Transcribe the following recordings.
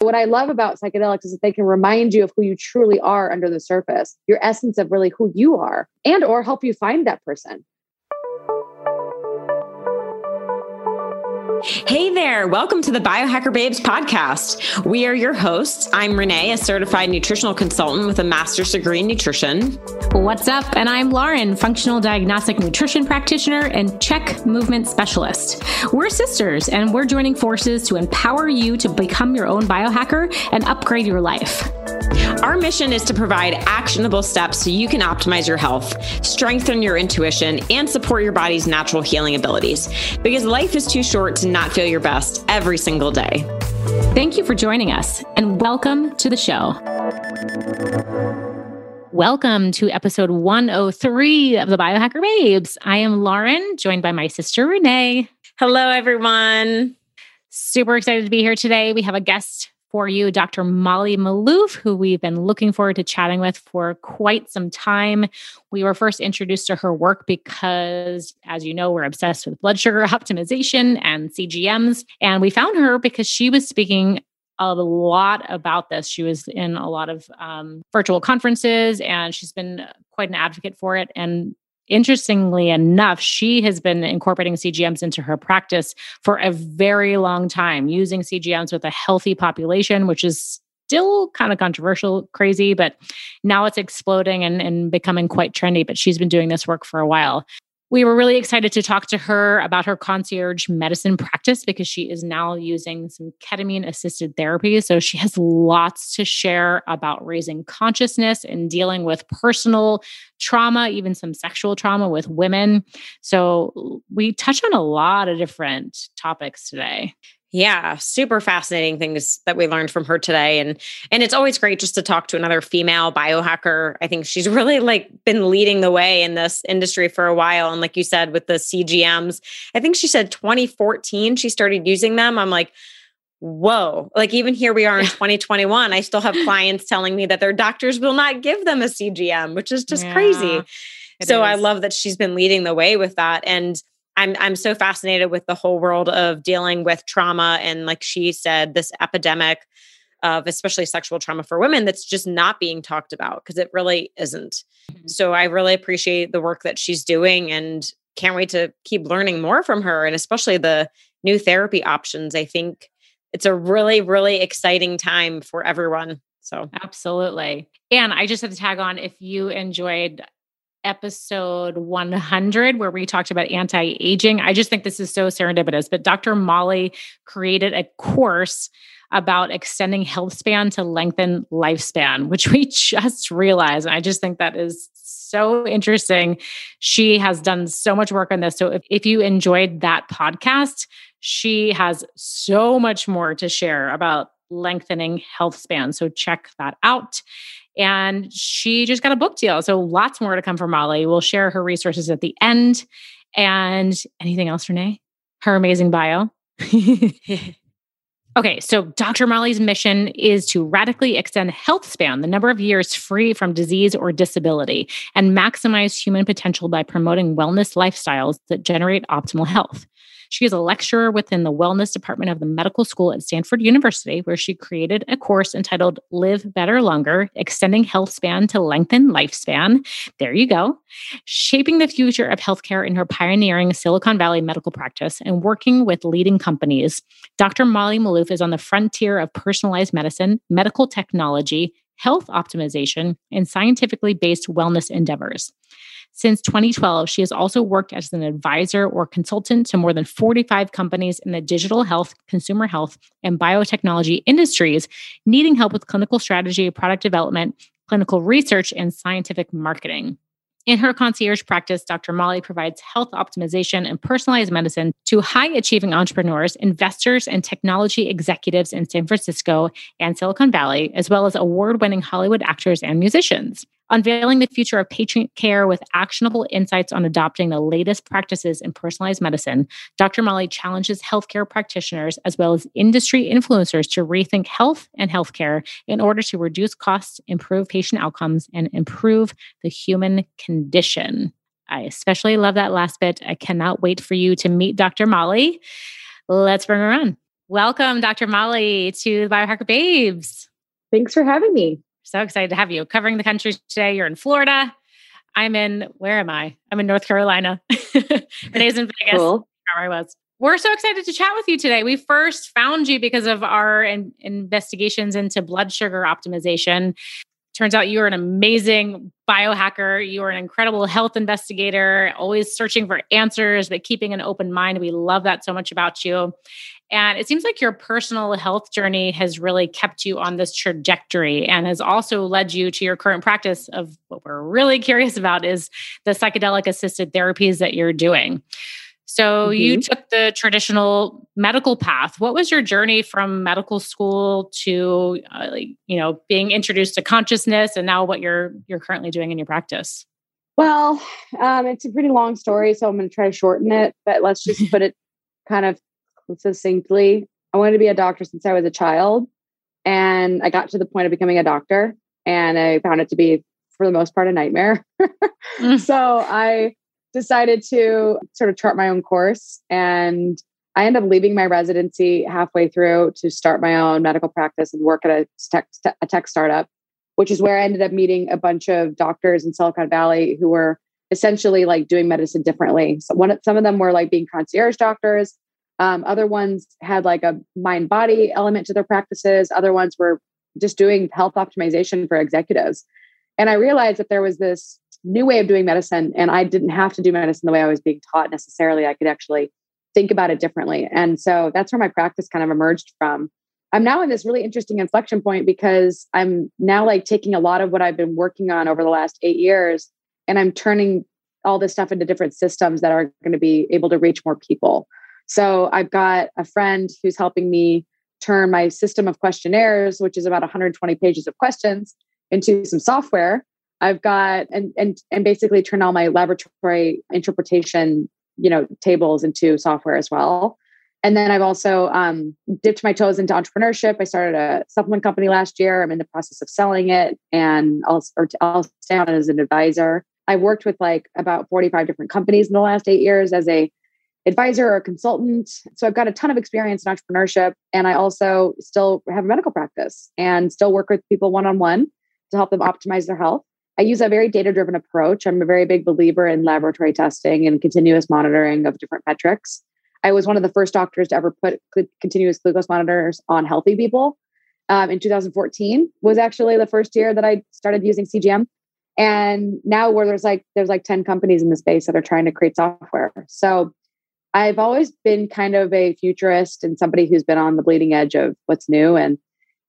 What I love about psychedelics is that they can remind you of who you truly are under the surface, your essence of really who you are, and or help you find that person. Hey there, welcome to the Biohacker Babes podcast. We are your hosts. I'm Renee, a certified nutritional consultant with a master's degree in nutrition. What's up? And I'm Lauren, functional diagnostic nutrition practitioner and CHEK movement specialist. We're sisters and we're joining forces to empower you to become your own biohacker and upgrade your life. Our mission is to provide actionable steps so you can optimize your health, strengthen your intuition, and support your body's natural healing abilities. Because life is too short to not feel your best every single day. Thank you for joining us and welcome to the show. Welcome to episode 103 of the Biohacker Babes. I am Lauren, joined by my sister Renee. Hello, everyone. Super excited to be here today. We have a guest for you, Dr. Molly Maloof, who we've been looking forward to chatting with for quite some time. We were first introduced to her work because, as you know, we're obsessed with blood sugar optimization and CGMs. And we found her because she was speaking a lot about this. She was in a lot of um, virtual conferences and she's been quite an advocate for it. And interestingly enough, she has been incorporating CGMs into her practice for a very long time, using CGMs with a healthy population, which is still kind of controversial, crazy, but now it's exploding and, and becoming quite trendy. But she's been doing this work for a while. We were really excited to talk to her about her concierge medicine practice because she is now using some ketamine assisted therapy. So she has lots to share about raising consciousness and dealing with personal trauma, even some sexual trauma with women. So we touch on a lot of different topics today. Yeah, super fascinating things that we learned from her today and and it's always great just to talk to another female biohacker. I think she's really like been leading the way in this industry for a while and like you said with the CGMs. I think she said 2014 she started using them. I'm like whoa like even here we are in 2021 i still have clients telling me that their doctors will not give them a cgm which is just yeah, crazy so is. i love that she's been leading the way with that and I'm I'm so fascinated with the whole world of dealing with trauma and like she said this epidemic of especially sexual trauma for women that's just not being talked about because it really isn't. Mm-hmm. So I really appreciate the work that she's doing and can't wait to keep learning more from her and especially the new therapy options. I think it's a really really exciting time for everyone. So Absolutely. And I just have to tag on if you enjoyed episode 100 where we talked about anti-aging. I just think this is so serendipitous, but Dr. Molly created a course about extending health span to lengthen lifespan, which we just realized. And I just think that is so interesting. She has done so much work on this. So if, if you enjoyed that podcast, she has so much more to share about lengthening health span. So check that out. And she just got a book deal. So lots more to come from Molly. We'll share her resources at the end. And anything else, Renee? Her amazing bio. Okay, so Dr. Molly's mission is to radically extend health span, the number of years free from disease or disability, and maximize human potential by promoting wellness lifestyles that generate optimal health. She is a lecturer within the wellness department of the medical school at Stanford University, where she created a course entitled Live Better Longer Extending Health Span to Lengthen Lifespan. There you go. Shaping the future of healthcare in her pioneering Silicon Valley medical practice and working with leading companies, Dr. Molly Maloof is on the frontier of personalized medicine, medical technology, health optimization, and scientifically based wellness endeavors. Since 2012, she has also worked as an advisor or consultant to more than 45 companies in the digital health, consumer health, and biotechnology industries needing help with clinical strategy, product development, clinical research, and scientific marketing. In her concierge practice, Dr. Molly provides health optimization and personalized medicine to high achieving entrepreneurs, investors, and technology executives in San Francisco and Silicon Valley, as well as award winning Hollywood actors and musicians unveiling the future of patient care with actionable insights on adopting the latest practices in personalized medicine, Dr. Molly challenges healthcare practitioners as well as industry influencers to rethink health and healthcare in order to reduce costs, improve patient outcomes, and improve the human condition. I especially love that last bit. I cannot wait for you to meet Dr. Molly. Let's bring her on. Welcome, Dr. Molly, to the Biohacker Babes. Thanks for having me. So excited to have you covering the country today. You're in Florida. I'm in, where am I? I'm in North Carolina. Renee's in Vegas. Cool. Where I was. We're so excited to chat with you today. We first found you because of our in, investigations into blood sugar optimization. Turns out you are an amazing biohacker. You are an incredible health investigator, always searching for answers, but keeping an open mind. We love that so much about you. And it seems like your personal health journey has really kept you on this trajectory and has also led you to your current practice of what we're really curious about is the psychedelic assisted therapies that you're doing. So mm-hmm. you took the traditional medical path. What was your journey from medical school to, uh, like, you know, being introduced to consciousness, and now what you're you're currently doing in your practice? Well, um, it's a pretty long story, so I'm going to try to shorten it. But let's just put it kind of succinctly. I wanted to be a doctor since I was a child, and I got to the point of becoming a doctor, and I found it to be, for the most part, a nightmare. mm. So I decided to sort of chart my own course and I ended up leaving my residency halfway through to start my own medical practice and work at a tech, a tech startup, which is where I ended up meeting a bunch of doctors in Silicon Valley who were essentially like doing medicine differently. So one, some of them were like being concierge doctors. Um, other ones had like a mind body element to their practices. Other ones were just doing health optimization for executives. And I realized that there was this new way of doing medicine and i didn't have to do medicine the way i was being taught necessarily i could actually think about it differently and so that's where my practice kind of emerged from i'm now in this really interesting inflection point because i'm now like taking a lot of what i've been working on over the last eight years and i'm turning all this stuff into different systems that are going to be able to reach more people so i've got a friend who's helping me turn my system of questionnaires which is about 120 pages of questions into some software I've got and and and basically turn all my laboratory interpretation, you know, tables into software as well. And then I've also um, dipped my toes into entrepreneurship. I started a supplement company last year. I'm in the process of selling it, and I'll or I'll stay on as an advisor. I've worked with like about 45 different companies in the last eight years as a advisor or consultant. So I've got a ton of experience in entrepreneurship, and I also still have a medical practice and still work with people one on one to help them optimize their health. I use a very data driven approach. I'm a very big believer in laboratory testing and continuous monitoring of different metrics. I was one of the first doctors to ever put continuous glucose monitors on healthy people. Um, in 2014 was actually the first year that I started using CGM. And now where there's like there's like 10 companies in the space that are trying to create software. So I've always been kind of a futurist and somebody who's been on the bleeding edge of what's new. And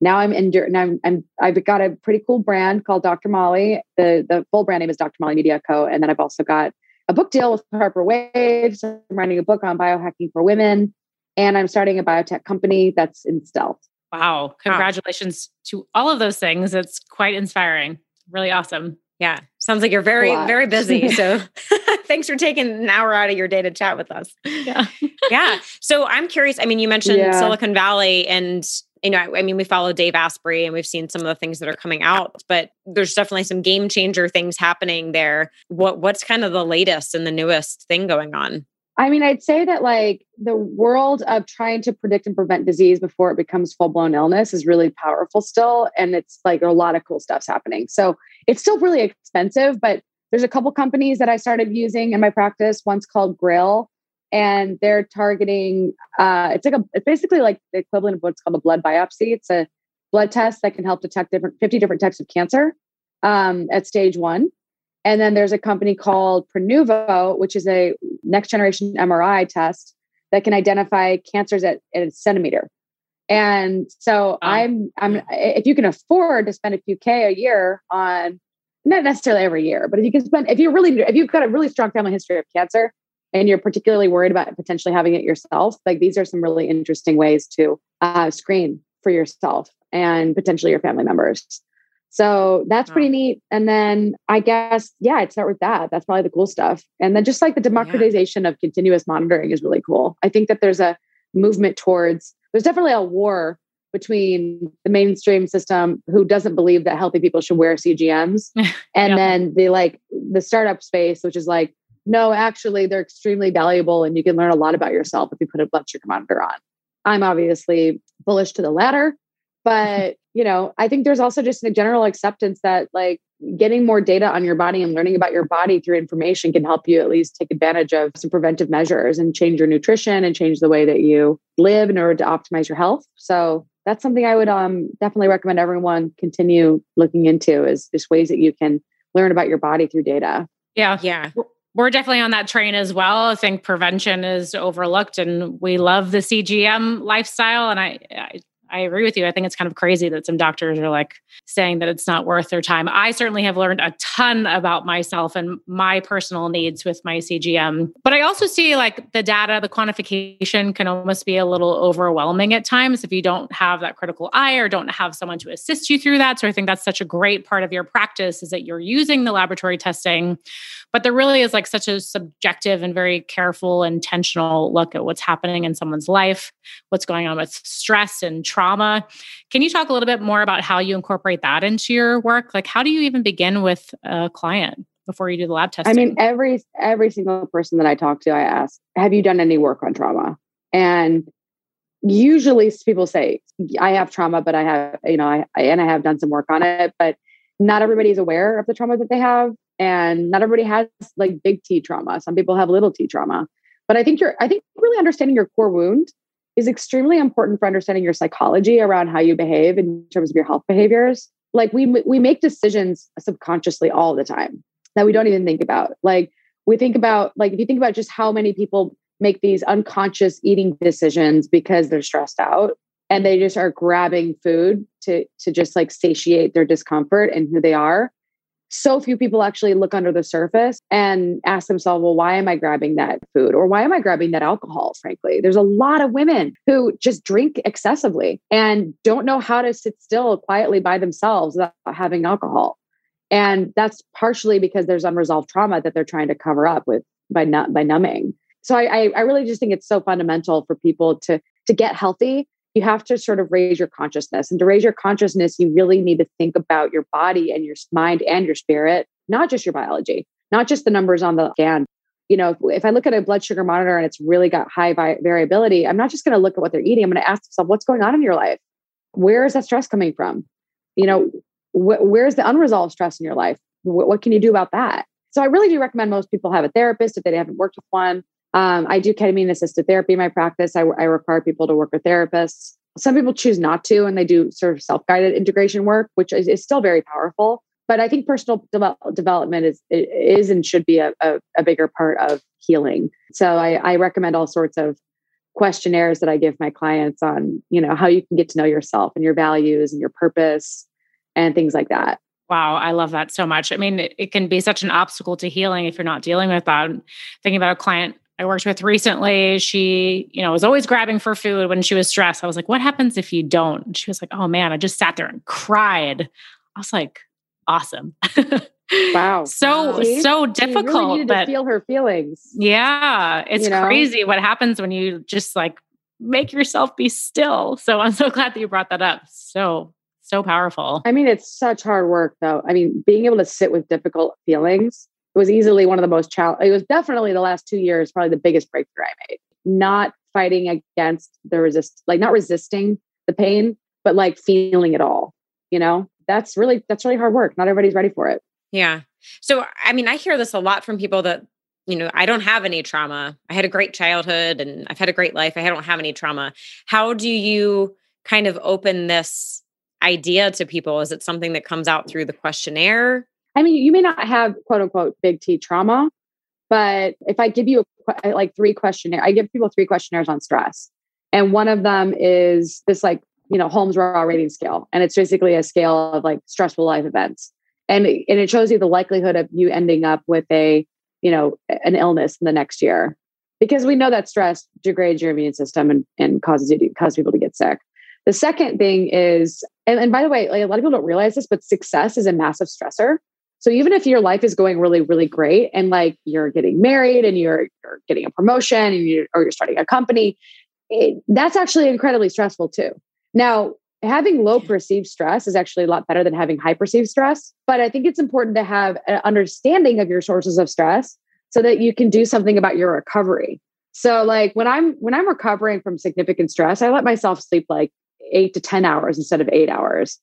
now I'm in now I'm, I'm I've got a pretty cool brand called Dr. Molly. The the full brand name is Dr. Molly Media Co. And then I've also got a book deal with Harper Waves. I'm writing a book on biohacking for women, and I'm starting a biotech company that's in stealth. Wow! Congratulations wow. to all of those things. It's quite inspiring. Really awesome. Yeah. Sounds like you're very, very busy. So thanks for taking an hour out of your day to chat with us. Yeah. yeah. So I'm curious. I mean, you mentioned yeah. Silicon Valley and you know, I mean, we follow Dave Asprey and we've seen some of the things that are coming out, but there's definitely some game changer things happening there. What what's kind of the latest and the newest thing going on? I mean, I'd say that like the world of trying to predict and prevent disease before it becomes full blown illness is really powerful still. And it's like a lot of cool stuff's happening. So it's still really expensive, but there's a couple companies that I started using in my practice. One's called Grail, and they're targeting uh, it's like a it's basically like the equivalent of what's called a blood biopsy it's a blood test that can help detect different 50 different types of cancer um, at stage one and then there's a company called Prenuvo, which is a next generation MRI test that can identify cancers at, at a centimeter. And so I'm I'm if you can afford to spend a few K a year on not necessarily every year, but if you can spend if you really if you've got a really strong family history of cancer, and you're particularly worried about potentially having it yourself, like these are some really interesting ways to uh, screen for yourself and potentially your family members. So that's pretty neat. And then I guess, yeah, I'd start with that. That's probably the cool stuff. And then just like the democratization yeah. of continuous monitoring is really cool. I think that there's a movement towards, there's definitely a war between the mainstream system who doesn't believe that healthy people should wear CGMs and yeah. then the like the startup space, which is like, no, actually, they're extremely valuable and you can learn a lot about yourself if you put a blood sugar monitor on. I'm obviously bullish to the latter. But, you know, I think there's also just a general acceptance that like getting more data on your body and learning about your body through information can help you at least take advantage of some preventive measures and change your nutrition and change the way that you live in order to optimize your health. So that's something I would um, definitely recommend everyone continue looking into is just ways that you can learn about your body through data. Yeah. Yeah. We're definitely on that train as well. I think prevention is overlooked and we love the CGM lifestyle. And I, I I agree with you. I think it's kind of crazy that some doctors are like saying that it's not worth their time. I certainly have learned a ton about myself and my personal needs with my CGM. But I also see like the data, the quantification can almost be a little overwhelming at times if you don't have that critical eye or don't have someone to assist you through that. So I think that's such a great part of your practice is that you're using the laboratory testing, but there really is like such a subjective and very careful, intentional look at what's happening in someone's life, what's going on with stress and trauma trauma. Can you talk a little bit more about how you incorporate that into your work? Like, how do you even begin with a client before you do the lab testing? I mean, every every single person that I talk to, I ask, "Have you done any work on trauma?" And usually, people say, "I have trauma, but I have, you know, I, I and I have done some work on it." But not everybody's aware of the trauma that they have, and not everybody has like big T trauma. Some people have little T trauma. But I think you're, I think really understanding your core wound is extremely important for understanding your psychology around how you behave in terms of your health behaviors. Like we we make decisions subconsciously all the time that we don't even think about. Like we think about like if you think about just how many people make these unconscious eating decisions because they're stressed out and they just are grabbing food to to just like satiate their discomfort and who they are so few people actually look under the surface and ask themselves, well, why am I grabbing that food? Or why am I grabbing that alcohol? Frankly, there's a lot of women who just drink excessively and don't know how to sit still quietly by themselves without having alcohol. And that's partially because there's unresolved trauma that they're trying to cover up with by not by numbing. So I, I really just think it's so fundamental for people to to get healthy you have to sort of raise your consciousness. And to raise your consciousness, you really need to think about your body and your mind and your spirit, not just your biology, not just the numbers on the scan. You know, if, I look at a blood sugar monitor and it's really got high vi- variability, I'm not just going to look at what they're eating. I'm going to ask myself, what's going on in your life? Where is that stress coming from? You know, wh- where's the unresolved stress in your life? Wh- what can you do about that? So I really do recommend most people have a therapist if they haven't worked with one. Um, I do ketamine assisted therapy in my practice. I, I require people to work with therapists. Some people choose not to, and they do sort of self guided integration work, which is, is, still very powerful. But I think personal de- development is is and should be a, a, a bigger part of healing. So I, I recommend all sorts of questionnaires that I give my clients on, you know, how you can get to know yourself and your values and your purpose and things like that. Wow, I love that so much. I mean, it, it, can be such an obstacle to healing if you're not dealing with that. I'm thinking about a client I worked with recently, she, you know, was always grabbing for food when she was stressed. I was like, what happens if you don't? And she was like, oh man, I just sat there and cried. I was like, awesome. Wow. so, wow. so difficult. Really but feel her feelings. Yeah. It's you know? crazy what happens when you just like make yourself be still. So I'm so glad that you brought that up. So, so powerful. I mean, it's such hard work though. I mean, being able to sit with difficult feelings it was easily one of the most challenging. It was definitely the last two years, probably the biggest breakthrough I made. Not fighting against the resist, like not resisting the pain, but like feeling it all. You know, that's really that's really hard work. Not everybody's ready for it. Yeah. So I mean, I hear this a lot from people that you know, I don't have any trauma. I had a great childhood and I've had a great life. I don't have any trauma. How do you kind of open this idea to people? Is it something that comes out through the questionnaire? I mean, you may not have quote unquote big T trauma, but if I give you a, uh, like three questionnaire, I give people three questionnaires on stress. And one of them is this like, you know, Holmes-Rahe rating scale. And it's basically a scale of like stressful life events. And, and it shows you the likelihood of you ending up with a, you know, an illness in the next year. Because we know that stress degrades your immune system and, and causes you to cause people to get sick. The second thing is, and, and by the way, like a lot of people don't realize this, but success is a massive stressor. So even if your life is going really, really great and like you're getting married and you're, you're getting a promotion and you or you're starting a company, it, that's actually incredibly stressful too. Now, having low perceived stress is actually a lot better than having high perceived stress. But I think it's important to have an understanding of your sources of stress so that you can do something about your recovery. So like when I'm when I'm recovering from significant stress, I let myself sleep like 8 to 10 hours instead of 8 hours.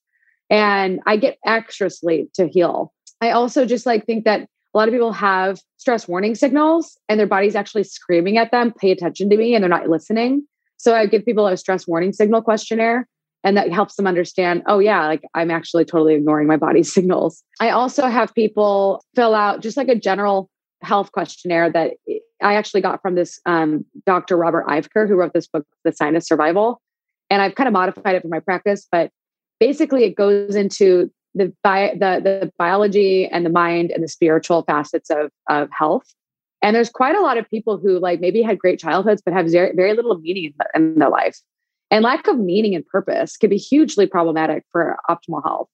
And I get extra sleep to heal. I also just like think that a lot of people have stress warning signals and their body's actually screaming at them, pay attention to me, and they're not listening. So I give people a stress warning signal questionnaire and that helps them understand oh yeah like i'm actually totally ignoring my body's signals i also have people fill out just like a general health questionnaire that I actually got from this um, Dr. Robert Ivker, who wrote this book, The Science of Survival. And I've kind of modified it for my practice, but basically it goes into the, bi- the, the biology and the mind and the spiritual facets of, of health. And there's quite a lot of people who like maybe had great childhoods, but have very, very little meaning in their life. And lack of meaning and purpose can be hugely problematic for optimal health.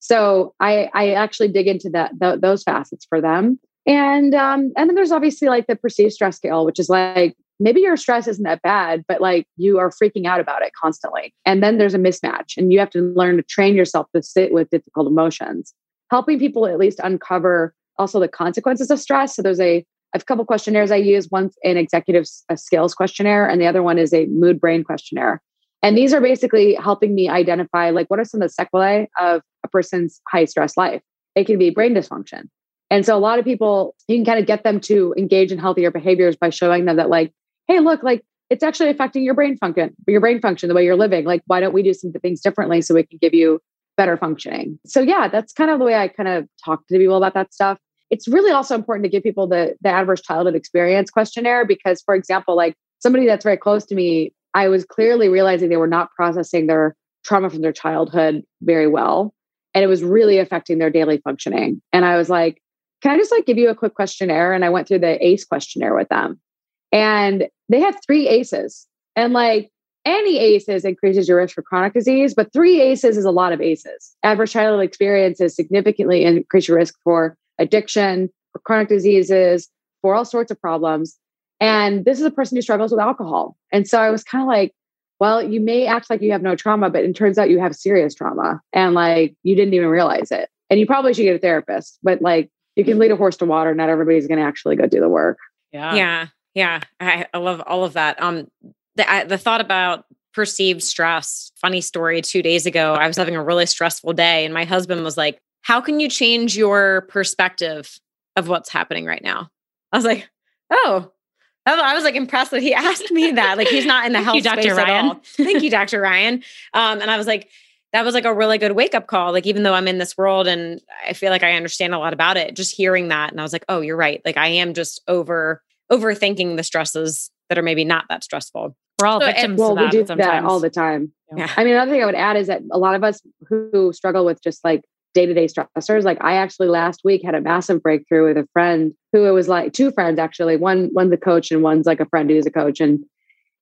So I, I actually dig into that, those facets for them. And um, and then there's obviously like the perceived stress scale, which is like maybe your stress isn't that bad, but like you are freaking out about it constantly. And then there's a mismatch, and you have to learn to train yourself to sit with difficult emotions, helping people at least uncover also the consequences of stress. So there's a a couple questionnaires I use. One's an executive skills questionnaire, and the other one is a mood brain questionnaire. And these are basically helping me identify like what are some of the sequelae of a person's high stress life. It can be brain dysfunction. And so a lot of people, you can kind of get them to engage in healthier behaviors by showing them that, like, hey, look, like it's actually affecting your brain function, your brain function, the way you're living. Like, why don't we do some things differently so we can give you better functioning? So yeah, that's kind of the way I kind of talk to people about that stuff. It's really also important to give people the the adverse childhood experience questionnaire because, for example, like somebody that's very close to me, I was clearly realizing they were not processing their trauma from their childhood very well. And it was really affecting their daily functioning. And I was like, can I just like give you a quick questionnaire? And I went through the ACE questionnaire with them. And they have three ACEs. And like any ACEs increases your risk for chronic disease, but three ACEs is a lot of ACEs. Adverse childhood experiences significantly increase your risk for addiction, for chronic diseases, for all sorts of problems. And this is a person who struggles with alcohol. And so I was kind of like, well, you may act like you have no trauma, but it turns out you have serious trauma and like you didn't even realize it. And you probably should get a therapist, but like you can lead a horse to water. Not everybody's going to actually go do the work. Yeah. Yeah. Yeah. I, I love all of that. Um, the, I, the thought about perceived stress, funny story, two days ago, I was having a really stressful day and my husband was like, how can you change your perspective of what's happening right now? I was like, oh, I was like impressed that he asked me that. Like he's not in the health you, Dr. Ryan. Thank you, Dr. Ryan. Um, and I was like, that was like a really good wake up call. Like, even though I'm in this world and I feel like I understand a lot about it, just hearing that. And I was like, oh, you're right. Like, I am just over overthinking the stresses that are maybe not that stressful. We're all so, victims well, we do that all the time. Yeah. I mean, another thing I would add is that a lot of us who struggle with just like day to day stressors, like I actually last week had a massive breakthrough with a friend who it was like two friends actually. One one's a coach and one's like a friend who's a coach. And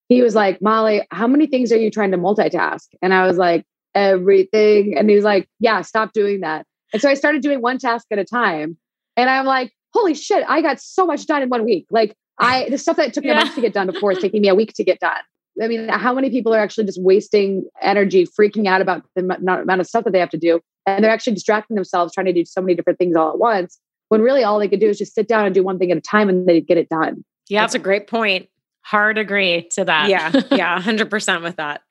he was like, Molly, how many things are you trying to multitask? And I was like, everything. And he was like, yeah, stop doing that. And so I started doing one task at a time. And I'm like, holy shit, I got so much done in one week. Like I, the stuff that took me yeah. a month to get done before is taking me a week to get done. I mean, how many people are actually just wasting energy, freaking out about the amount of stuff that they have to do? And they're actually distracting themselves trying to do so many different things all at once when really all they could do is just sit down and do one thing at a time and they get it done. Yeah, that's a great point. Hard agree to that. Yeah, yeah, 100% with that.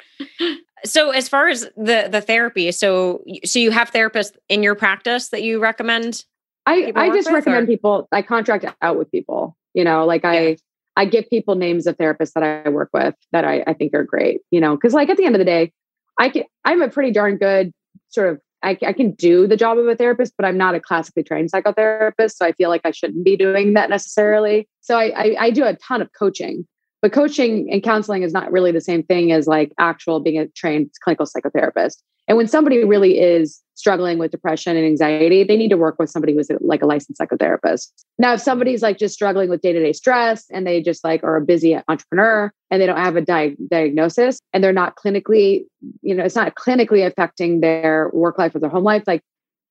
So as far as the the therapy, so so you have therapists in your practice that you recommend? I I just recommend or? people. I contract out with people. You know, like yeah. I I give people names of therapists that I work with that I I think are great. You know, because like at the end of the day, I can I'm a pretty darn good sort of I, I, can do the job of a therapist, but I'm not a classically trained psychotherapist. So I feel like I shouldn't be doing that necessarily. So I, I, I do a ton of coaching. But coaching and counseling is not really the same thing as like actual being a trained clinical psychotherapist. And when somebody really is struggling with depression and anxiety, they need to work with somebody who's like a licensed psychotherapist. Now, if somebody's like just struggling with day to day stress and they just like are a busy entrepreneur and they don't have a di- diagnosis and they're not clinically, you know, it's not clinically affecting their work life or their home life, like,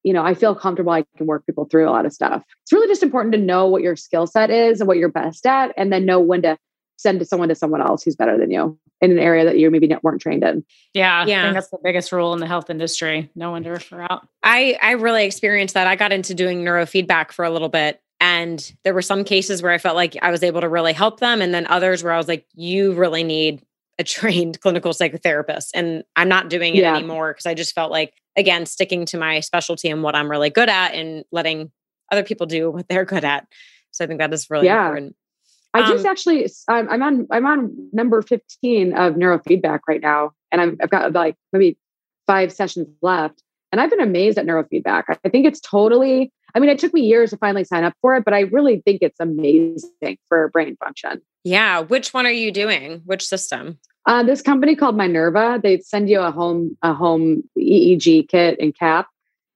you know, I feel comfortable. I can work people through a lot of stuff. It's really just important to know what your skill set is and what you're best at, and then know when to send to someone to someone else who's better than you in an area that you maybe weren't trained in. Yeah, yeah. I think that's the biggest rule in the health industry. No one to refer out. I I really experienced that. I got into doing neurofeedback for a little bit, And there were some cases where I felt like I was able to really help them. And then others where I was like, you really need a trained clinical psychotherapist. And I'm not doing it yeah. anymore because I just felt like, again, sticking to my specialty and what I'm really good at and letting other people do what they're good at. So I think that is really yeah. important. I um, just actually, I'm, I'm, on, I'm on number 15 of neurofeedback right now. And i I've got like maybe five sessions left. And I've been amazed at neurofeedback. I think it's totally, I mean, it took me years to finally sign up for it, but I really think it's amazing for brain function. Yeah. Which one are you doing? Which system? Uh, this company called Myneurva, they send you a home a home EEG kit and cap,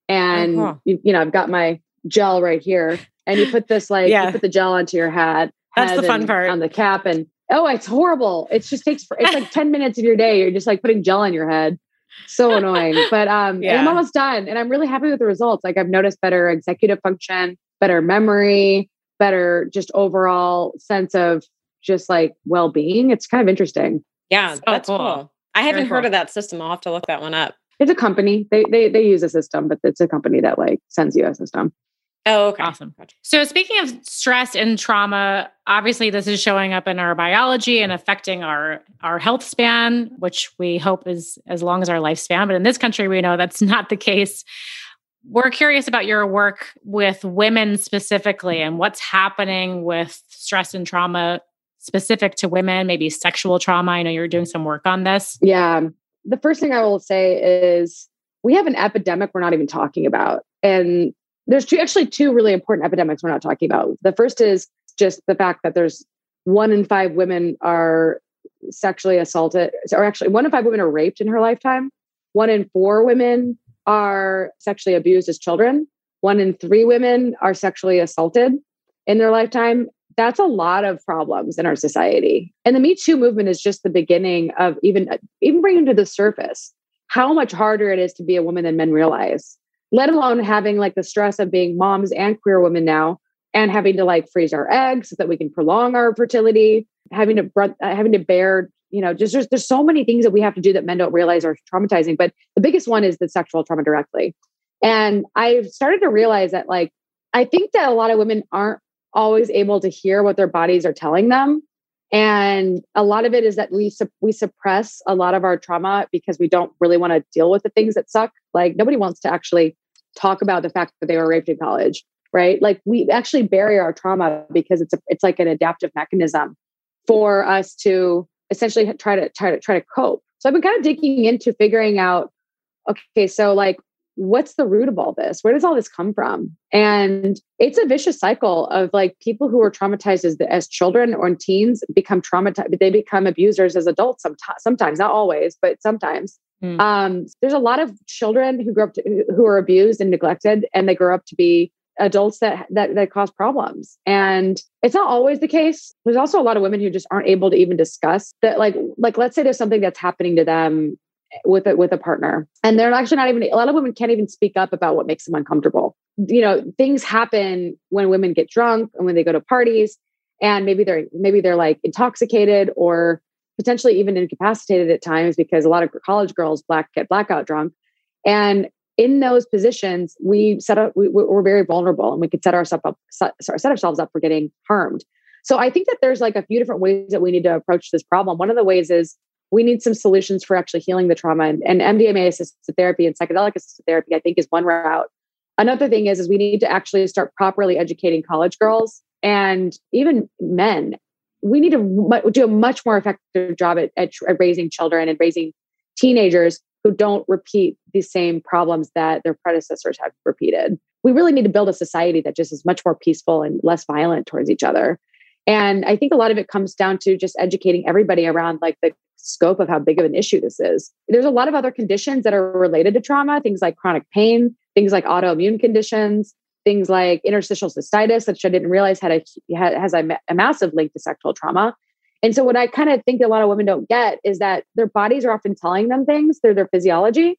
and oh, cool. you, you, know I've got my gel right here, and you put this like yeah. you put the gel onto your hat. That's the fun part on the cap, and oh, it's horrible. It just takes it's like ten minutes of your day. You're just like putting gel on your head. So annoying, but um, yeah. I'm almost done, and I'm really happy with the results. Like I've noticed better executive function, better memory, better just overall sense of just like well being. It's kind of interesting. Yeah, so that's cool. cool. I haven't heard of that system. I'll have to look that one up. It's a company. They they they use a system, but it's a company that like sends you a system. Oh, okay. Awesome. So, speaking of stress and trauma, obviously this is showing up in our biology and affecting our our health span, which we hope is as long as our lifespan. But in this country, we know that's not the case. We're curious about your work with women specifically and what's happening with stress and trauma specific to women, maybe sexual trauma? I know you're doing some work on this. Yeah. The first thing I will say is we have an epidemic we're not even talking about. And there's two, actually two really important epidemics we're not talking about. The first is just the fact that there's one in five women are sexually assaulted, or actually one in five women are raped in her lifetime. One in four women are sexually abused as children. One in three women are sexually assaulted in their lifetime that's a lot of problems in our society. And the Me Too movement is just the beginning of even even bringing to the surface how much harder it is to be a woman than men realize. Let alone having like the stress of being moms and queer women now, and having to like freeze our eggs so that we can prolong our fertility, having to uh, having to bear you know just there's, there's so many things that we have to do that men don't realize are traumatizing but the biggest one is the sexual trauma directly. And i've started to realize that like i think that a lot of women aren't always able to hear what their bodies are telling them and a lot of it is that we we suppress a lot of our trauma because we don't really want to deal with the things that suck. Like nobody wants to actually talk about the fact that they were raped in college right? Like we actually bury our trauma because it's a, it's like an adaptive mechanism for us to essentially try to try to try to cope. So i've been kind of digging into figuring out okay so like what's the root of all this? Where does all this come from? And it's a vicious cycle of like people who are traumatized as, as children or teens become traumatized, they become abusers as adults sometimes, sometimes not always, but sometimes. Mm. Um, there's a lot of children who grew up to, who are abused and neglected, and they grow up to be adults that, that that cause problems and it's not always the case there's also a lot of women who just aren't able to even discuss that like like let's say there's something that's happening to them with it with a partner. And they're actually not even a lot of women can't even speak up about what makes them uncomfortable. You know things happen when women get drunk and when they go to parties and maybe they're maybe they're like intoxicated or potentially even incapacitated at times because a lot of college girls black get blackout drunk. And in those positions we set up we, are very vulnerable and we could set ourselves up set, set ourselves up for getting harmed. So i think that there's like a few different ways that we need to approach this problem. One of the ways is we need some solutions for actually healing the trauma. And, and mdma assisted therapy and psychedelic assisted therapy i think is one route. Another thing is is we need to actually start properly educating college girls and even men. We need to do a much more effective job at, at, at raising children and raising teenagers who don't repeat the same problems that their predecessors have repeated. We really need to build a society that just is much more peaceful and less violent towards each other. And i think a lot of it comes down to just educating everybody around like the scope of how big of an issue this is. There's a lot of other conditions that are related to trauma, things like chronic pain, things like autoimmune conditions, things like interstitial cystitis, which I didn't realize had a has a, a massive link to sexual trauma. And so what I kind of think a lot of women don't get is that their bodies are often telling them things, they're their physiology,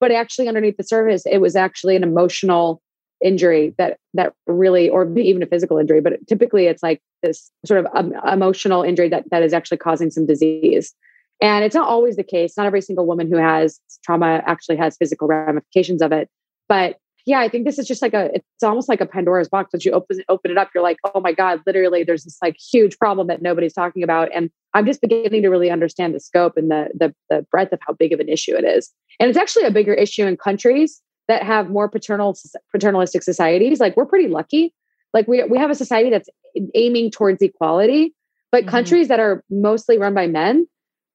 but actually underneath the surface, it was actually an emotional injury that that really or even a physical injury but typically it's like this sort of um, emotional injury that that is actually causing some disease and it's not always the case. Not every single woman who has trauma actually has physical ramifications of it. But yeah, I think this is just like a, it's almost like a Pandora's box. Once you open open it up, you're like, oh my God, literally there's this like huge problem that nobody's talking about. And I'm just beginning to really understand the scope and the, the, the breadth of how big of an issue it is. And it's actually a bigger issue in countries that have more paternal paternalistic societies. Like we're pretty lucky. Like we, we have a society that's aiming towards equality, but mm-hmm. countries that are mostly run by men,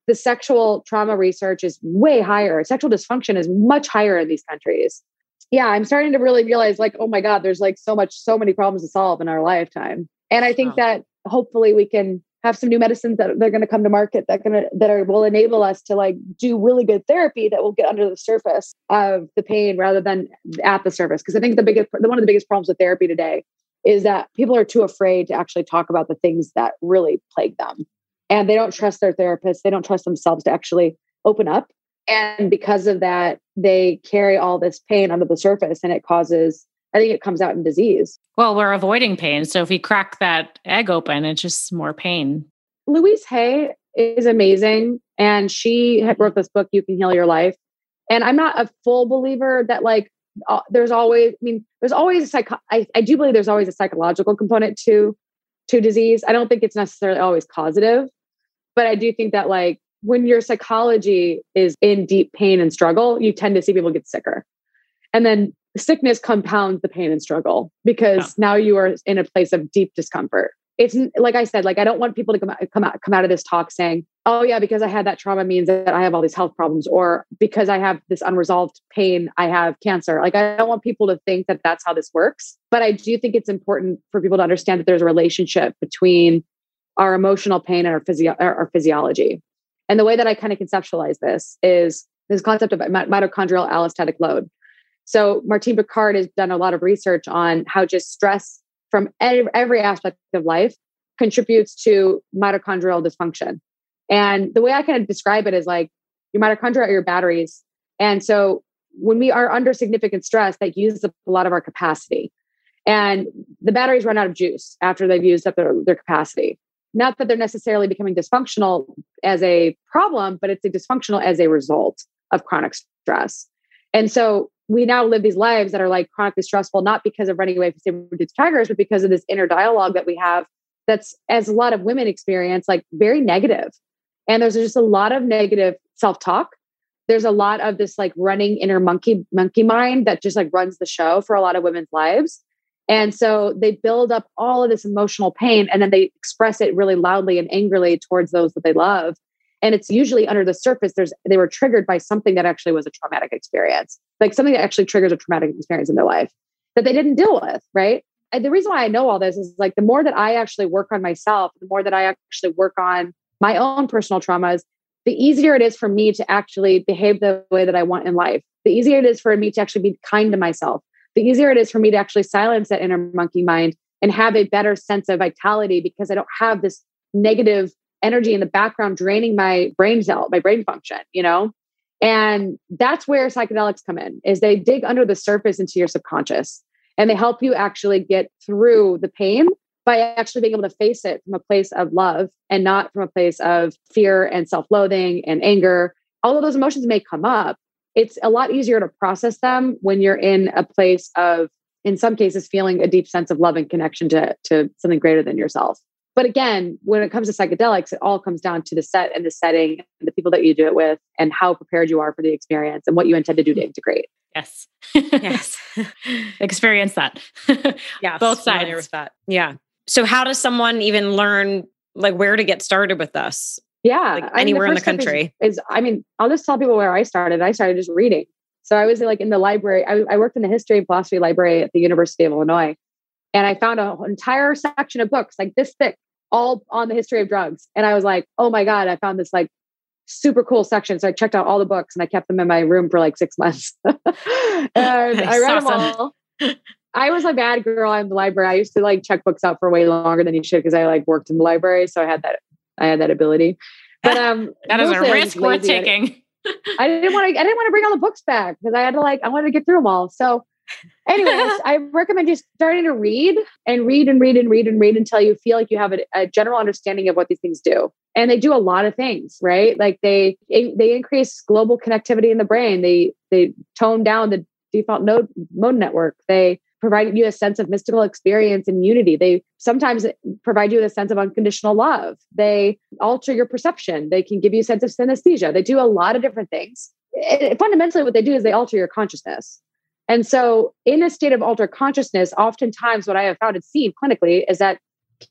the sexual trauma research is way higher. Sexual dysfunction is much higher in these countries yeah, I'm starting to really realize like, oh my God, there's like so much, so many problems to solve in our lifetime. And I think that hopefully we can have some new medicines that they're going to come to market that going to that are will enable us to like do really good therapy that will get under the surface of the pain rather than at the surface because i think the biggest one of the biggest problems with therapy today is that people are too afraid to actually talk about the things that really plague them and they don't trust their therapist they don't trust themselves to actually open up and because of that, they carry all this pain under the surface and it causes, I think it comes out in disease. Well, we're avoiding pain. So if we crack that egg open, it's just more pain. Louise Hay is amazing. And she wrote this book, You Can Heal Your Life. And I'm not a full believer that like uh, there's always, I mean, there's always a psych. I, I do believe there's always a psychological component to to disease. I don't think it's necessarily always causative, but I do think that like when your psychology is in deep pain and struggle, you tend to see people get sicker. And then sickness compounds the pain and struggle because yeah. now you are in a place of deep discomfort. It's like I said, like I don't want people to come out, come out come out of this talk saying, "Oh yeah, because I had that trauma means that I have all these health problems," or because I have this unresolved pain, I have cancer. Like I don't want people to think that that's how this works. But I do think it's important for people to understand that there's a relationship between our emotional pain and our physio- our physiology. And the way that I kind of conceptualize this is this concept of mitochondrial allostatic load. So Martin Picard has done a lot of research on how just stress from every aspect of life contributes to mitochondrial dysfunction. And the way I kind of describe it is like your mitochondria are your batteries. And so when we are under significant stress, that uses up a lot of our capacity. And the batteries run out of juice after they've used up their, their capacity not that they're necessarily becoming dysfunctional as a problem, but it's a dysfunctional as a result of chronic stress. And so we now live these lives that are like chronically stressful, not because of running away from saber-toothed tigers, but because of this inner dialogue that we have that's, as a lot of women experience, like very negative. And there's just a lot of negative self-talk. There's a lot of this like running inner monkey monkey mind that just like runs the show for a lot of women's lives. And so they build up all of this emotional pain and then they express it really loudly and angrily towards those that they love. And it's usually under the surface, there's they were triggered by something that actually was a traumatic experience, like something that actually triggers a traumatic experience in their life that they didn't deal with, right? And the reason why I know all this is like the more that I actually work on myself, the more that I actually work on my own personal traumas, the easier it is for me to actually behave the way that I want in life. The easier it is for me to actually be kind to myself the easier it is for me to actually silence that inner monkey mind and have a better sense of vitality because I don't have this negative energy in the background draining my brain cell, my brain function, you know? And that's where psychedelics come in is they dig under the surface into your subconscious and they help you actually get through the pain by actually being able to face it from a place of love and not from a place of fear and self-loathing and anger. All of those emotions may come up, it's a lot easier to process them when you're in a place of in some cases feeling a deep sense of love and connection to, to something greater than yourself. But again when it comes to psychedelics it all comes down to the set and the setting and the people that you do it with and how prepared you are for the experience and what you intend to do to mm. integrate. Yes. Yes. Experience that. Yeah both sides. with that. Yeah. So how does someone even learn like where to get started with this yeah. Like anywhere I mean, the in the country. Is, is, I mean, I'll just tell people where I started. I started just reading. So I was like in the library. I, I worked in the history and philosophy library at the University of Illinois. And I found an entire section of books like this thick, all on the history of drugs. And I was like, oh my God, I found this like super cool section. So I checked out all the books and I kept them in my room for like six months. and I read awesome. them all. I was a bad girl in the library. I used to like check books out for way longer than you should because I like worked in the library. So I had that I had that ability. But um that is a risk worth taking. I didn't want to I didn't want to bring all the books back because I had to like I wanted to get through them all. So anyways, I recommend just starting to read and read and read and read and read until you feel like you have a, a, general understanding of what these things do. And they do a lot of things, right? Like they they increase global connectivity in the brain. They they tone down the default node mode network. They provide you a sense of mystical experience and unity. They sometimes provide you with a sense of unconditional love. They alter your perception. They can give you a sense of synesthesia. They do a lot of different things. It, fundamentally, what they do is they alter your consciousness. And so, in a state of altered consciousness, oftentimes what I have found and seen clinically is that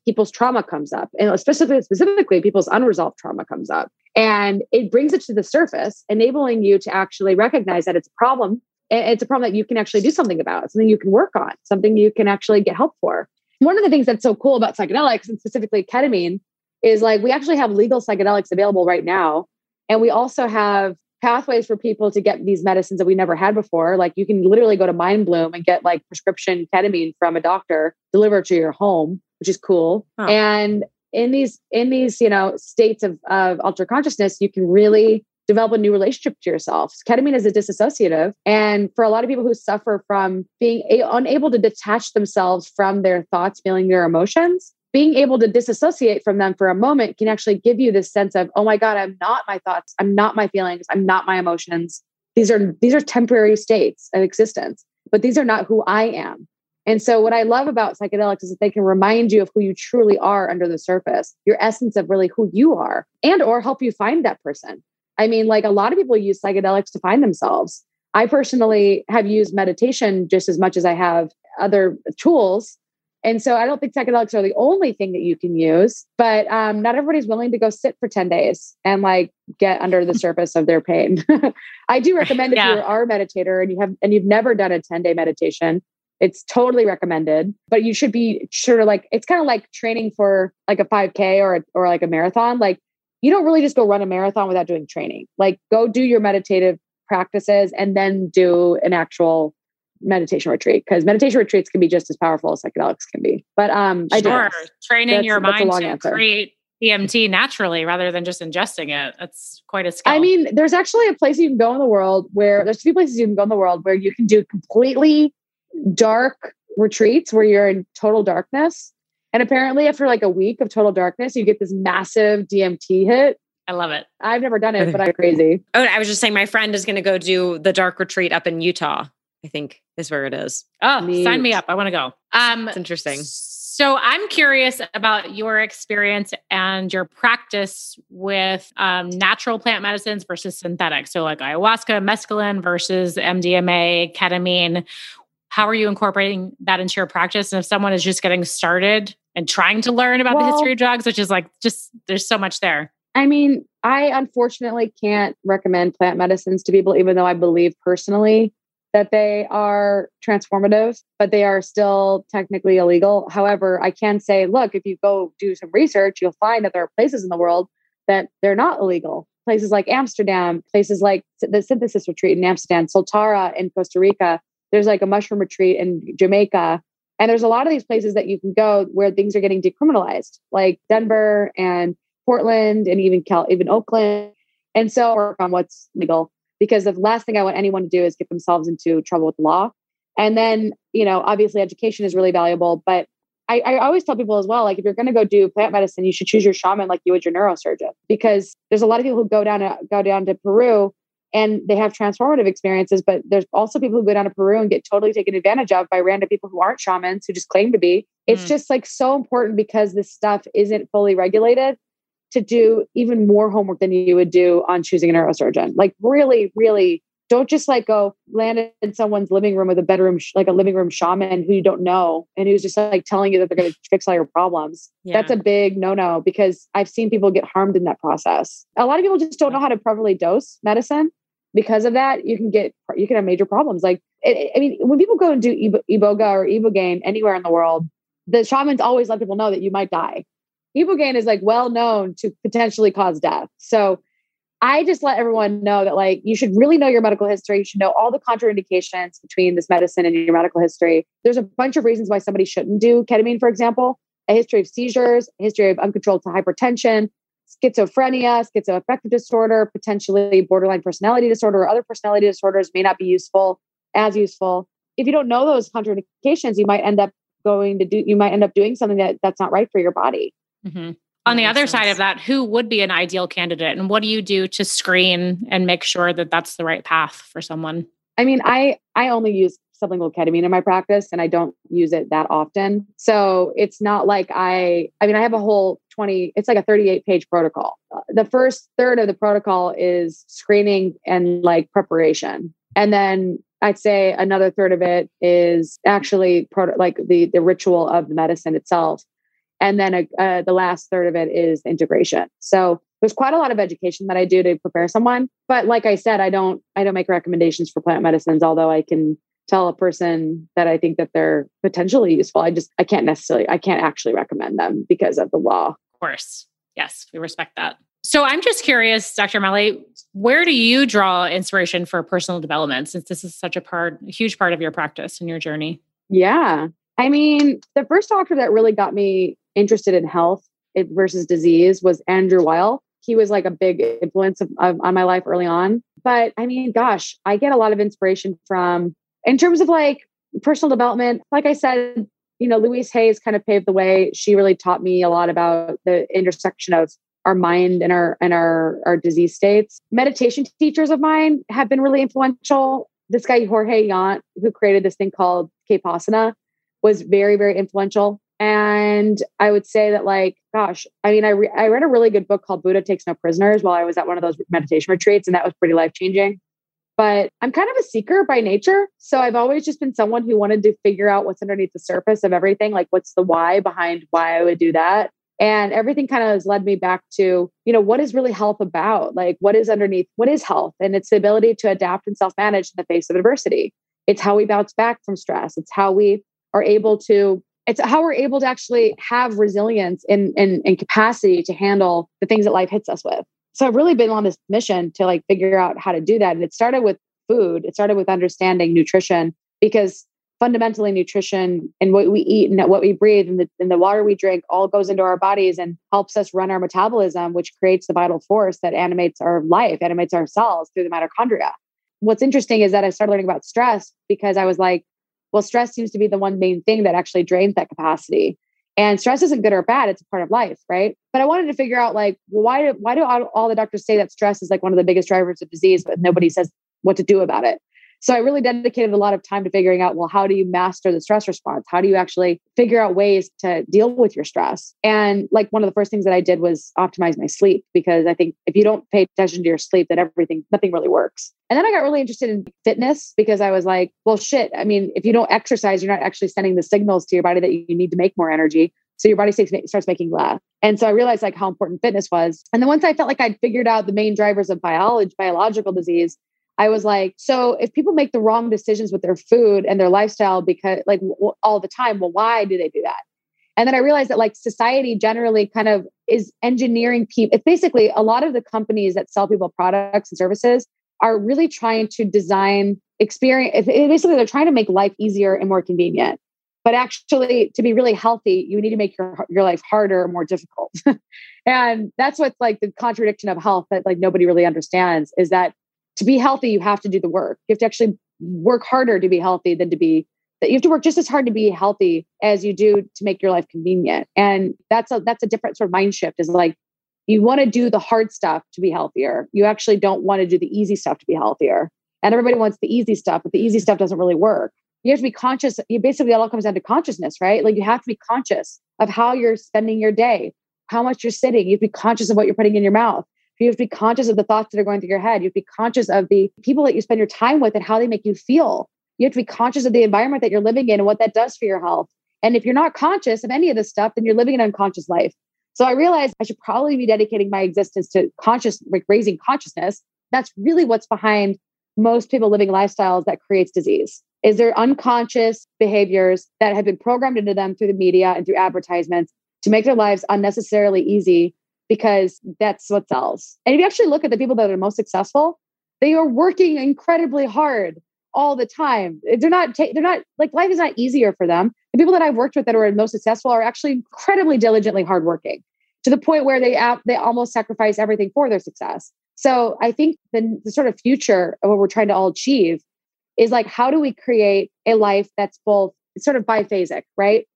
people's trauma comes up, and specifically, specifically people's unresolved trauma comes up, and it brings it to the surface, enabling you to actually recognize that it's a problem it's a problem that you can actually do something about, something you can work on, something you can actually get help for. One of the things that's so cool about psychedelics and specifically ketamine is like we actually have legal psychedelics available right now. And we also have pathways for people to get these medicines that we never had before. Like you can literally go to Mindbloom and get like prescription ketamine from a doctor delivered to your home, which is cool. Huh. And in these in these you know states of of ultra consciousness, you can really develop a new relationship to yourself. Ketamine is a disassociative. And for a lot of people who suffer from being a- unable to detach themselves from their thoughts, feeling their emotions, being able to disassociate from them for a moment can actually give you this sense of, oh my God, I'm not my thoughts. I'm not my feelings. I'm not my emotions. These are these are temporary states of existence, but these are not who I am. And so what I love about psychedelics is that they can remind you of who you truly are under the surface, your essence of really who you are, and or help you find that person. I mean, like a lot of people use psychedelics to find themselves. I personally have used meditation just as much as I have other tools. And so I don't think psychedelics are the only thing that you can use, but um, not everybody's willing to go sit for 10 days and like get under the surface of their pain. I do recommend if yeah. you are a meditator and you have and you've never done a 10 day meditation, it's totally recommended, but you should be sure like it's kind of like training for like a 5K or or like a marathon. Like you don't really just go run a marathon without doing training. Like go do your meditative practices and then do an actual meditation retreat because meditation retreats can be just as powerful as psychedelics can be. But um, sure, I training that's, your mind to answer. create DMT naturally rather than just ingesting it. That's quite a skill. I mean, there's actually a place you can go in the world where there's a few places you can go in the world where you can do completely dark retreats where you're in total darkness and apparently, after like a week of total darkness, you get this massive DMT hit. I love it. I've never done it, but I'm crazy. Oh, I was just saying, my friend is going to go do the dark retreat up in Utah. I think is where it is. Oh, Neat. sign me up! I want to go. Um, it's interesting. So I'm curious about your experience and your practice with um, natural plant medicines versus synthetic. So like ayahuasca, mescaline versus MDMA, ketamine how are you incorporating that into your practice? And if someone is just getting started and trying to learn about well, the history of drugs, which is like just there's so much there. I mean, I unfortunately can't recommend plant medicines to people, even though I believe personally that they are transformative, but they are still technically illegal. However, I can say, look, if you go do some research, you'll find that there are places in the world that they're not illegal. Places like Amsterdam, places like the Synthesis Retreat in Amsterdam, Soltara in Costa Rica, there's like a mushroom retreat in Jamaica. And there's a lot of these places that you can go where things are getting decriminalized, like Denver and Portland and even Cal, even Oakland. And so work on what's legal because the last thing I want anyone to do is get themselves into trouble with the law. And then, you know, obviously education is really valuable, but I, I always tell people as well, like if you're going to go do plant medicine, you should choose your shaman like you would your neurosurgeon, because there's a lot of people who go down to go down to Peru and they have transformative experiences. But there's also people who go down to Peru and get totally taken advantage of by random people who aren't shamans who just claim to be. It's mm. just like so important because this stuff isn't fully regulated to do even more homework than you would do on choosing a neurosurgeon. Like really, really don't just like go land in someone's living room with a bedroom, like a living room shaman who you don't know and who's just like telling you that they're going to fix all your problems. Yeah. That's a big no no because I've seen people get harmed in that process. A lot of people just don't know how to properly dose medicine because of that, you can get you can have major problems. Like it, I mean, when people go and do iboga or ibogaine anywhere in the world, the shamans always let people know that you might die. Ibogaine is like well known to potentially cause death. So I just let everyone know that like you should really know your medical history. You should know all the contraindications between this medicine and your medical history. There's a bunch of reasons why somebody shouldn't do ketamine, for example. A history of seizures, a history of uncontrolled hypertension, schizophrenia, schizoaffective disorder, potentially borderline personality disorder, or other personality disorders may not be useful as useful. If you don't know those contraindications, you might end up going to do, you might end up doing something that that's not right for your body. Mm-hmm. On the other sense. side of that, who would be an ideal candidate, and what do you do to screen and make sure that that's the right path for someone? I mean, I I only use sublingual ketamine in my practice and I don't use it that often. So it's not like I I mean, I have a whole 20 it's like a 38 page protocol. Uh, the first third of the protocol is screening and like preparation. And then I'd say another third of it is actually pro- like the the ritual of the medicine itself. And then uh, uh, the last third of it is integration. So there's quite a lot of education that I do to prepare someone. But like I said, I don't I don't make recommendations for plant medicines, although I can tell a person that I think that they're potentially useful. I just I can't necessarily I can't actually recommend them because of the law. Of course. Yes, we respect that. So I'm just curious, Dr. Molly, where do you draw inspiration for personal development since this is such a part, a huge part of your practice and your journey? Yeah. I mean, the first doctor that really got me interested in health versus disease was Andrew Weil. He was like a big influence of, of, on my life early on. But I mean, gosh, I get a lot of inspiration from, in terms of like personal development, like I said, you know, Louise Hay kind of paved the way. She really taught me a lot about the intersection of our mind and our and our our disease states. Meditation teachers of mine have been really influential. This guy Jorge Yant, who created this thing called Vipassana, was very very influential. And I would say that, like, gosh, I mean, I re- I read a really good book called Buddha Takes No Prisoners while I was at one of those meditation retreats, and that was pretty life changing. But I'm kind of a seeker by nature. So I've always just been someone who wanted to figure out what's underneath the surface of everything. Like, what's the why behind why I would do that? and everything kind of has led me back to you know what is really health about like what is underneath what is health and it's the ability to adapt and self-manage in the face of adversity it's how we bounce back from stress it's how we are able to it's how we're able to actually have resilience and, and, and capacity to handle the things that life hits us with so i've really been on this mission to like figure out how to do that and it started with food it started with understanding nutrition because fundamentally nutrition and what we eat and what we breathe and the, and the water we drink all goes into our bodies and helps us run our metabolism, which creates the vital force that animates our life, animates our cells through the mitochondria. What's interesting is that I started learning about stress because I was like, well, stress seems to be the one main thing that actually drains that capacity. And stress isn't good or bad; it's a part of life, right? But I wanted to figure out, like, why do why do all, the doctors say that stress is like one of the biggest drivers of disease, but nobody says what to do about it? So I really dedicated a lot of time to figuring out, well, how do you master the stress response? How do you actually figure out ways to deal with your stress? And like one of the first things that I did was optimize my sleep because I think if you don't pay attention to your sleep, then everything, nothing really works. And then I got really interested in fitness because I was like, well, shit. I mean, if you don't exercise, you're not actually sending the signals to your body that you need to make more energy. So your body starts making less. And so I realized like how important fitness was. And then once I felt like I'd figured out the main drivers of biology, biological disease, I was like, so if people make the wrong decisions with their food and their lifestyle because like w- all the time, well, why do they do that? And then I realized that like society generally kind of is engineering people. It's basically a lot of the companies that sell people products and services are really trying to design experience. Basically, they're trying to make life easier and more convenient. But actually, to be really healthy, you need to make your your life harder, more difficult. and that's what's like the contradiction of health that like nobody really understands is that to be healthy, you have to do the work. You have to actually work harder to be healthy than to be that you have to work just as hard to be healthy as you do to make your life convenient. And that's a that's a different sort of mind shift is like you want to do the hard stuff to be healthier. You actually don't want to do the easy stuff to be healthier. And everybody wants the easy stuff, but the easy stuff doesn't really work. You have to be conscious. You basically it all comes down to consciousness, right? Like you have to be conscious of how you're spending your day, how much you're sitting. You have to be conscious of what you're putting in your mouth. You have to be conscious of the thoughts that are going through your head. You have to be conscious of the people that you spend your time with and how they make you feel. You have to be conscious of the environment that you're living in and what that does for your health. And if you're not conscious of any of this stuff, then you're living an unconscious life. So I realized I should probably be dedicating my existence to conscious, like raising consciousness. That's really what's behind most people living lifestyles that creates disease. Is there unconscious behaviors that have been programmed into them through the media and through advertisements to make their lives unnecessarily easy because that's what sells. And if you actually look at the people that are most successful, they are working incredibly hard all the time. They're not, ta- they're not like life is not easier for them. The people that I've worked with that are most successful are actually incredibly diligently hardworking to the point where they they almost sacrifice everything for their success. So I think the, the sort of future of what we're trying to all achieve is like, how do we create a life that's both sort of biphasic, right?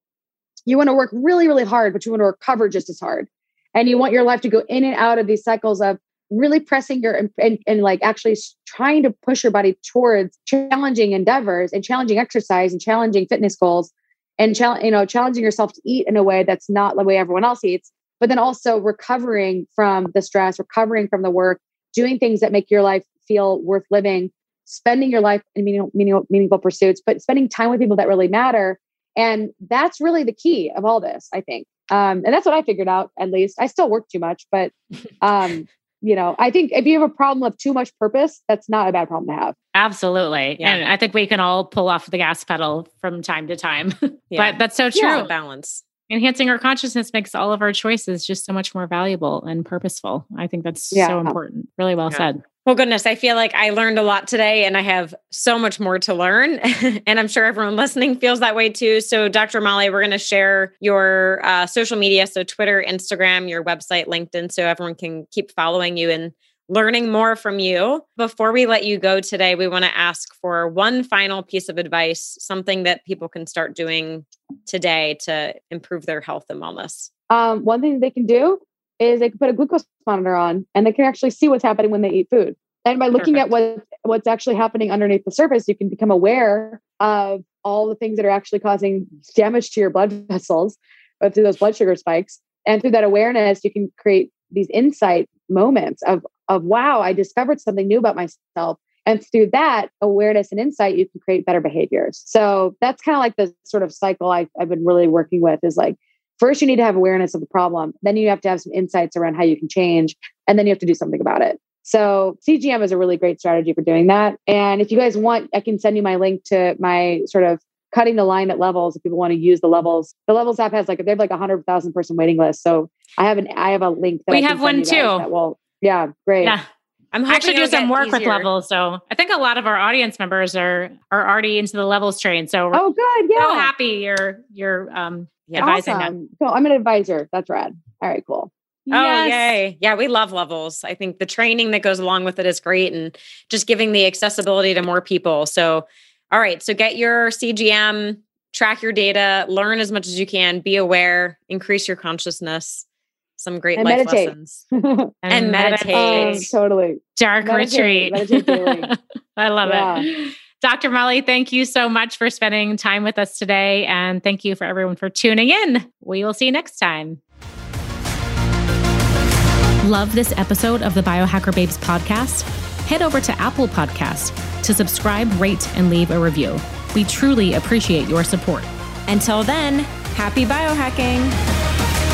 You want to work really, really hard, but you want to recover just as hard and you want your life to go in and out of these cycles of really pressing your and, and, like actually trying to push your body towards challenging endeavors and challenging exercise and challenging fitness goals and challenge you know challenging yourself to eat in a way that's not the way everyone else eats but then also recovering from the stress recovering from the work doing things that make your life feel worth living spending your life in meaningful, meaningful, meaningful pursuits but spending time with people that really matter. And that's really the key of all this i think um, and that's what i figured out at least i still work too much but um, you know, I think if you have a problem of too much purpose, that's not a bad problem to have. Absolutely. Yeah. And I think we can all pull off the gas pedal from time to time. Yeah. but that's so true. Yeah. Balance. Enhancing our consciousness makes all of our choices just so much more valuable and purposeful. I think that's yeah. so important. Really well said. Well, goodness, I feel like I learned a lot today and I have so much more to learn. and I'm sure everyone listening feels that way too. So, Dr. Molly, we're going to share your uh, social media. So, Twitter, Instagram, your website, LinkedIn, so everyone can keep following you and learning more from you. Before we let you go today, we want to ask for one final piece of advice, something that people can start doing today to improve their health and wellness. Um, one thing they can do is they can put a glucose monitor on and they can actually see what's happening when they eat food. And by looking Perfect. at what what's actually happening underneath the surface, you can become aware of all the things that are actually causing damage to your blood vessels uh, through those blood sugar spikes. And through that awareness, you can create these insight moments of of wow, I discovered something new about myself. And through that awareness and insight, you can create better behaviors. So that's kind of like the sort of cycle I've, I've been really working with is like first you need to have awareness of the problem. Then you have to have some insights around how you can change and then you have to do something about it. So cgm is a really great strategy for doing that. And if you guys want i can send you my link to my sort of cutting the line at levels if people want to use the levels. The levels app has like they have like a hundred thousand person waiting list. So i have an i have a link that we have one too. well yeah great. Yeah. I'm actually do some work easier. with levels, so I think a lot of our audience members are are already into the levels train. So oh, good, yeah, so happy you're you're um yeah, advising awesome. them. Cool. I'm an advisor. That's rad. All right, cool. Oh, yay. Yeah, we love levels. I think the training that goes along with it is great and just giving the accessibility to more people. So, all right, so get your CGM, track your data, learn as much as you can, be aware, increase your consciousness. Some great and life meditate. lessons. and, and meditate. Oh, totally. Dark meditate, retreat. Meditate I love yeah. it. Dr. Molly, thank you so much for spending time with us today. And thank you for everyone for tuning in. We will see you next time. Love this episode of the Biohacker Babes podcast? Head over to Apple Podcast to subscribe, rate, and leave a review. We truly appreciate your support. Until then, happy biohacking.